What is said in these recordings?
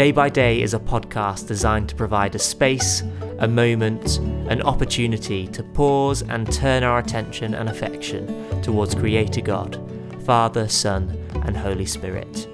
Day by Day is a podcast designed to provide a space, a moment, an opportunity to pause and turn our attention and affection towards Creator God, Father, Son, and Holy Spirit.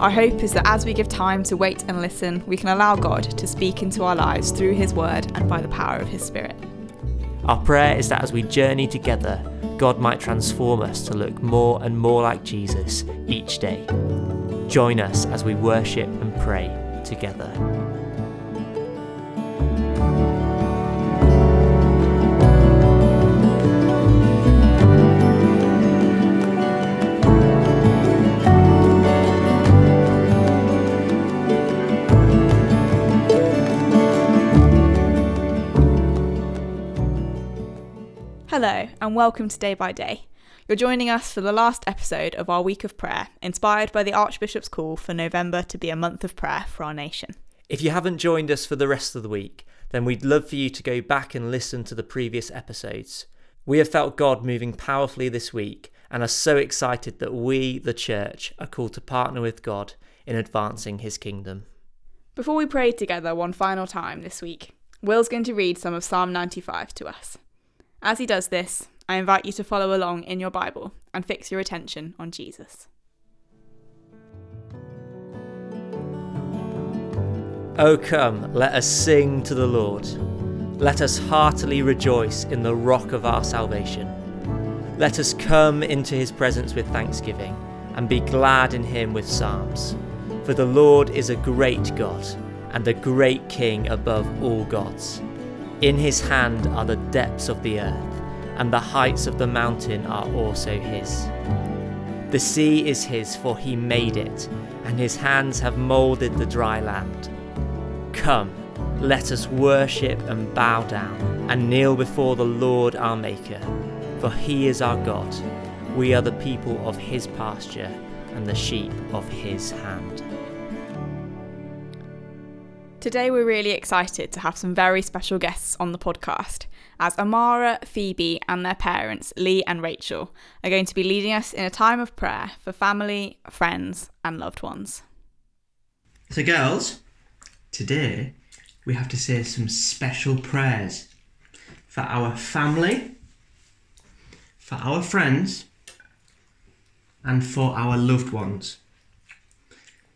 Our hope is that as we give time to wait and listen, we can allow God to speak into our lives through His Word and by the power of His Spirit. Our prayer is that as we journey together, God might transform us to look more and more like Jesus each day. Join us as we worship and pray together. Hello, and welcome to Day by Day. You're joining us for the last episode of our week of prayer, inspired by the Archbishop's call for November to be a month of prayer for our nation. If you haven't joined us for the rest of the week, then we'd love for you to go back and listen to the previous episodes. We have felt God moving powerfully this week and are so excited that we, the church, are called to partner with God in advancing his kingdom. Before we pray together one final time this week, Will's going to read some of Psalm 95 to us. As he does this, I invite you to follow along in your Bible and fix your attention on Jesus. O come, let us sing to the Lord. Let us heartily rejoice in the rock of our salvation. Let us come into his presence with thanksgiving and be glad in him with psalms. For the Lord is a great God and a great King above all gods. In his hand are the depths of the earth, and the heights of the mountain are also his. The sea is his, for he made it, and his hands have moulded the dry land. Come, let us worship and bow down, and kneel before the Lord our Maker, for he is our God. We are the people of his pasture, and the sheep of his hand. Today, we're really excited to have some very special guests on the podcast, as Amara, Phoebe, and their parents, Lee and Rachel, are going to be leading us in a time of prayer for family, friends, and loved ones. So, girls, today we have to say some special prayers for our family, for our friends, and for our loved ones.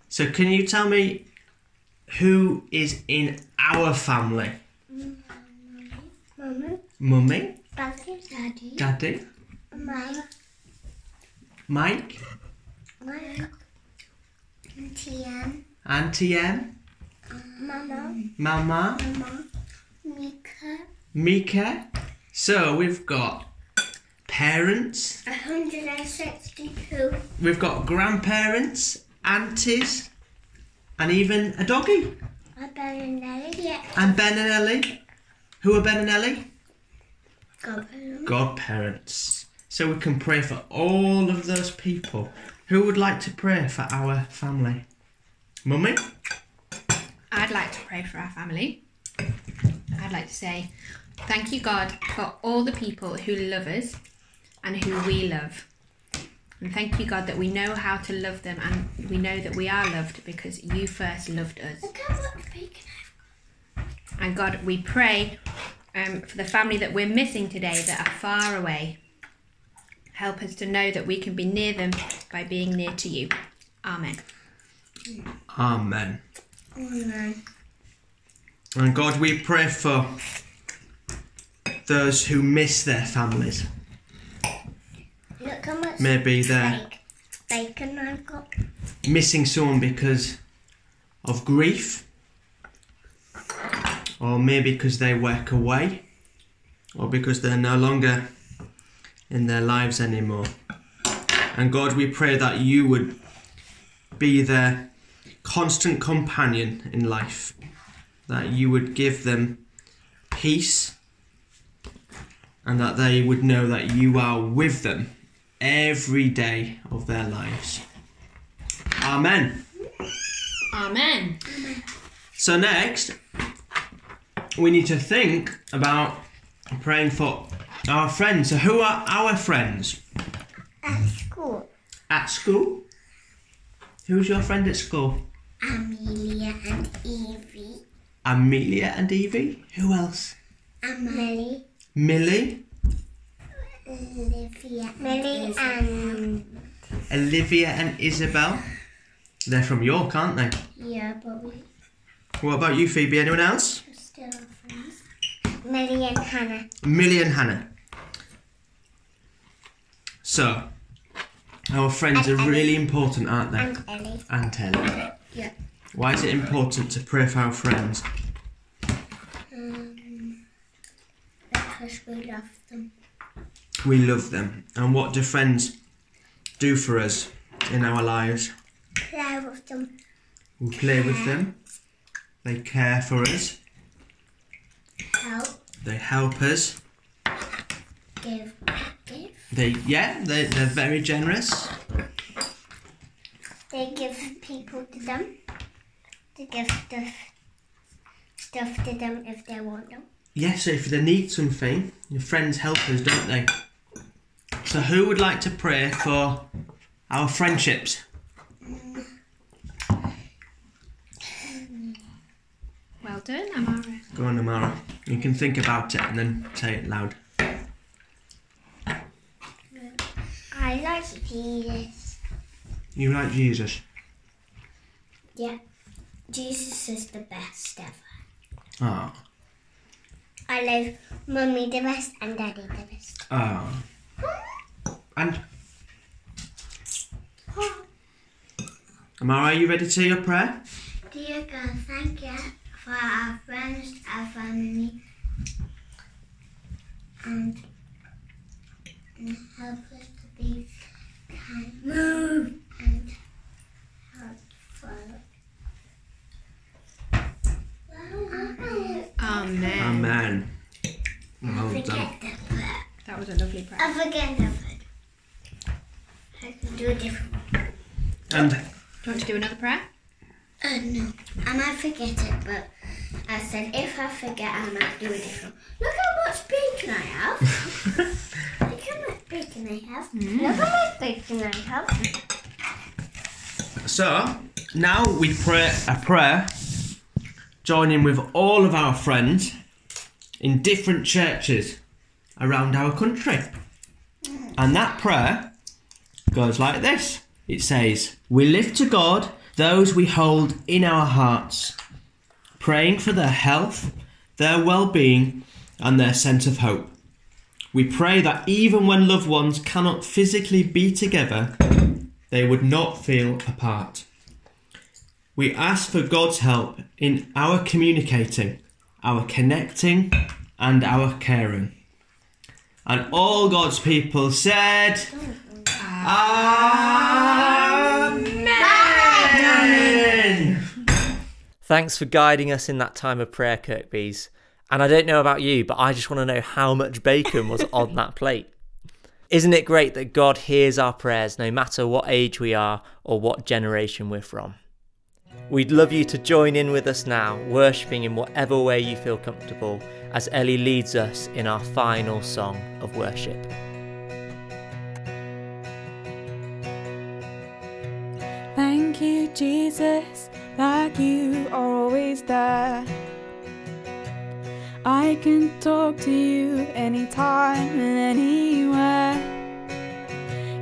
So, can you tell me who is in our family? Mama, Mummy, Daddy, Daddy, Daddy, Mama, Mike, Mama, Auntie Ann, Auntie Em, Mama, Mama, Mama, Mika, Mika. So, we've got parents, 162, we've got grandparents, aunties, and even a doggy. I better never get And Ben and Ellie. Who are Ben and Ellie? government. Godparents. So we can pray for all of those people. Who would like to pray for our family? Mummy? I'd like to pray for our family. I'd like to say, thank you, God, for all the people who love us and who we love. And thank you, God, that we know how to love them and we know that we are loved because you first loved us. Look at what bacon And God, we pray um, for the family that we're missing today that are far away. Help us to know that we can be near them by being near to you. Amen. Amen. Amen. And God, we pray for those who miss their families. Look how much Maybe they're bacon I've got. missing someone because of grief, or maybe because they work away, or because they're no longer in their lives anymore. And God, we pray that you would be their constant companion in life, that you would give them peace, and that they would know that you are with them every day of their lives. Amen. Amen. So next, we need to think about praying for our friends. So who are our friends At school. at school? Who's your friend at school? Amelia and Evie. Amelia and Evie. Who else? Amelie. Millie, Olivia. Millie and. Olivia and Isabel. They're from York, aren't they? Yeah, but we What about you, Phoebe? Anyone else? still are friends. Millie and Hannah. Millie and Hannah. So, our friends are Ellie. really important, aren't they? And Ellie. And Ellie. Yeah. Why is it important to pray for our friends? Um, because we love them. We love them. And what do friends do for us in our lives? Play with them. We play with them. They care for us. Help. They help us. Give. Give. They yeah, they they're very generous. They give people to them. They give stuff stuff to them if they want them. Yeah, so if they need something, your friends help us, don't they? So who would like to pray for our friendships? Well done, Amara. Go on, Amara. You can think about it and then say it loud. I like Jesus. You like Jesus? Yeah. Jesus is the best ever. Oh. I love mummy the best and daddy the best. Oh. And Amara, are you ready to say your prayer? Dear God, thank you for our friends, our family, and, and help us to be kind, and helpful. Amen. Amen. I Well done. forget the prayer. That was a lovely prayer. I forget the prayer. I can do a different one. And Do you want to do another prayer? Uh, no, I might forget it, but I said if I forget, I might do a different. Look how much bacon I have. Look how much bacon I have. Look how much bacon I have. so now we pray a prayer, joining with all of our friends in different churches around our country. And that prayer goes like this it says, We lift to God those we hold in our hearts, praying for their health, their well being, and their sense of hope. We pray that even when loved ones cannot physically be together, they would not feel apart. We ask for God's help in our communicating, our connecting, and our caring. And all God's people said, Amen. Thanks for guiding us in that time of prayer, Kirkbees. And I don't know about you, but I just want to know how much bacon was on that plate. Isn't it great that God hears our prayers no matter what age we are or what generation we're from? We'd love you to join in with us now, worshipping in whatever way you feel comfortable as Ellie leads us in our final song of worship. Jesus, that you are always there. I can talk to you anytime and anywhere.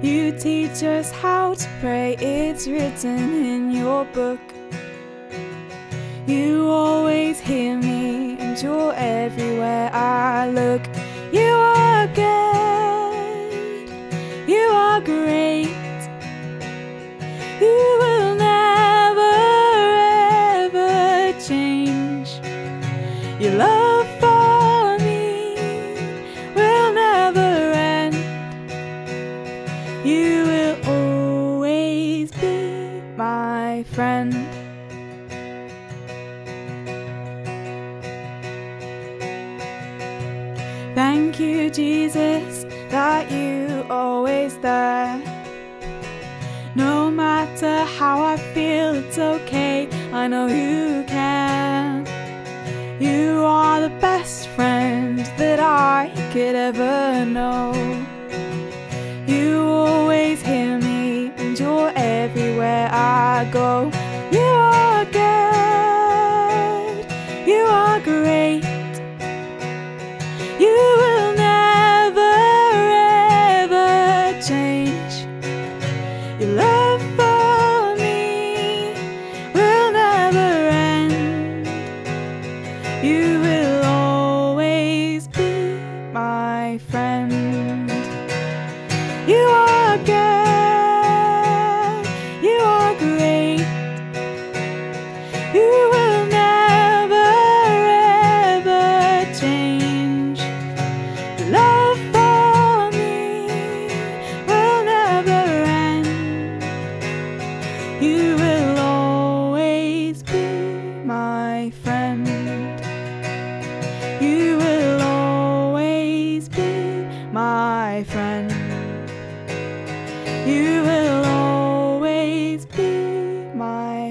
You teach us how to pray, it's written in your book. You always hear me, and you're everywhere I look. I know you can. You are the best friend that I could ever know. You always hear me, and you're everywhere I go.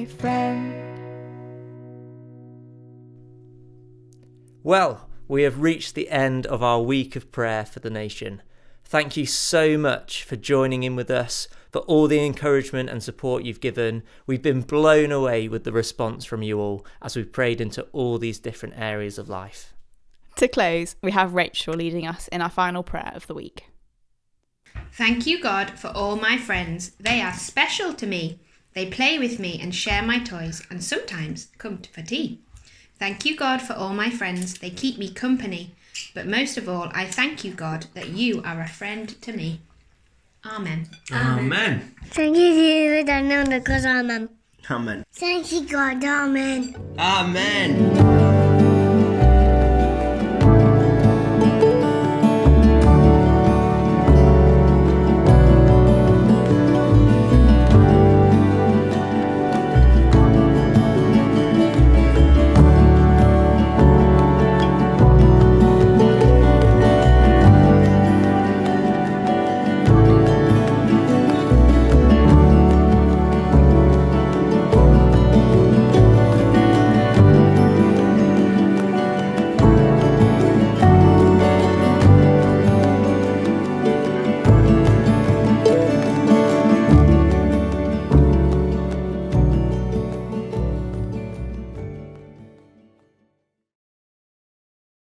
Friend. Well, we have reached the end of our week of prayer for the nation. Thank you so much for joining in with us, for all the encouragement and support you've given. We've been blown away with the response from you all as we've prayed into all these different areas of life. To close, we have Rachel leading us in our final prayer of the week. Thank you, God, for all my friends. They are special to me. They play with me and share my toys, and sometimes come for tea. Thank you, God, for all my friends. They keep me company. But most of all, I thank you, God, that you are a friend to me. Amen. Amen. Thank you, Jesus. I the cause Amen. Amen. Thank you, God. Amen. Amen.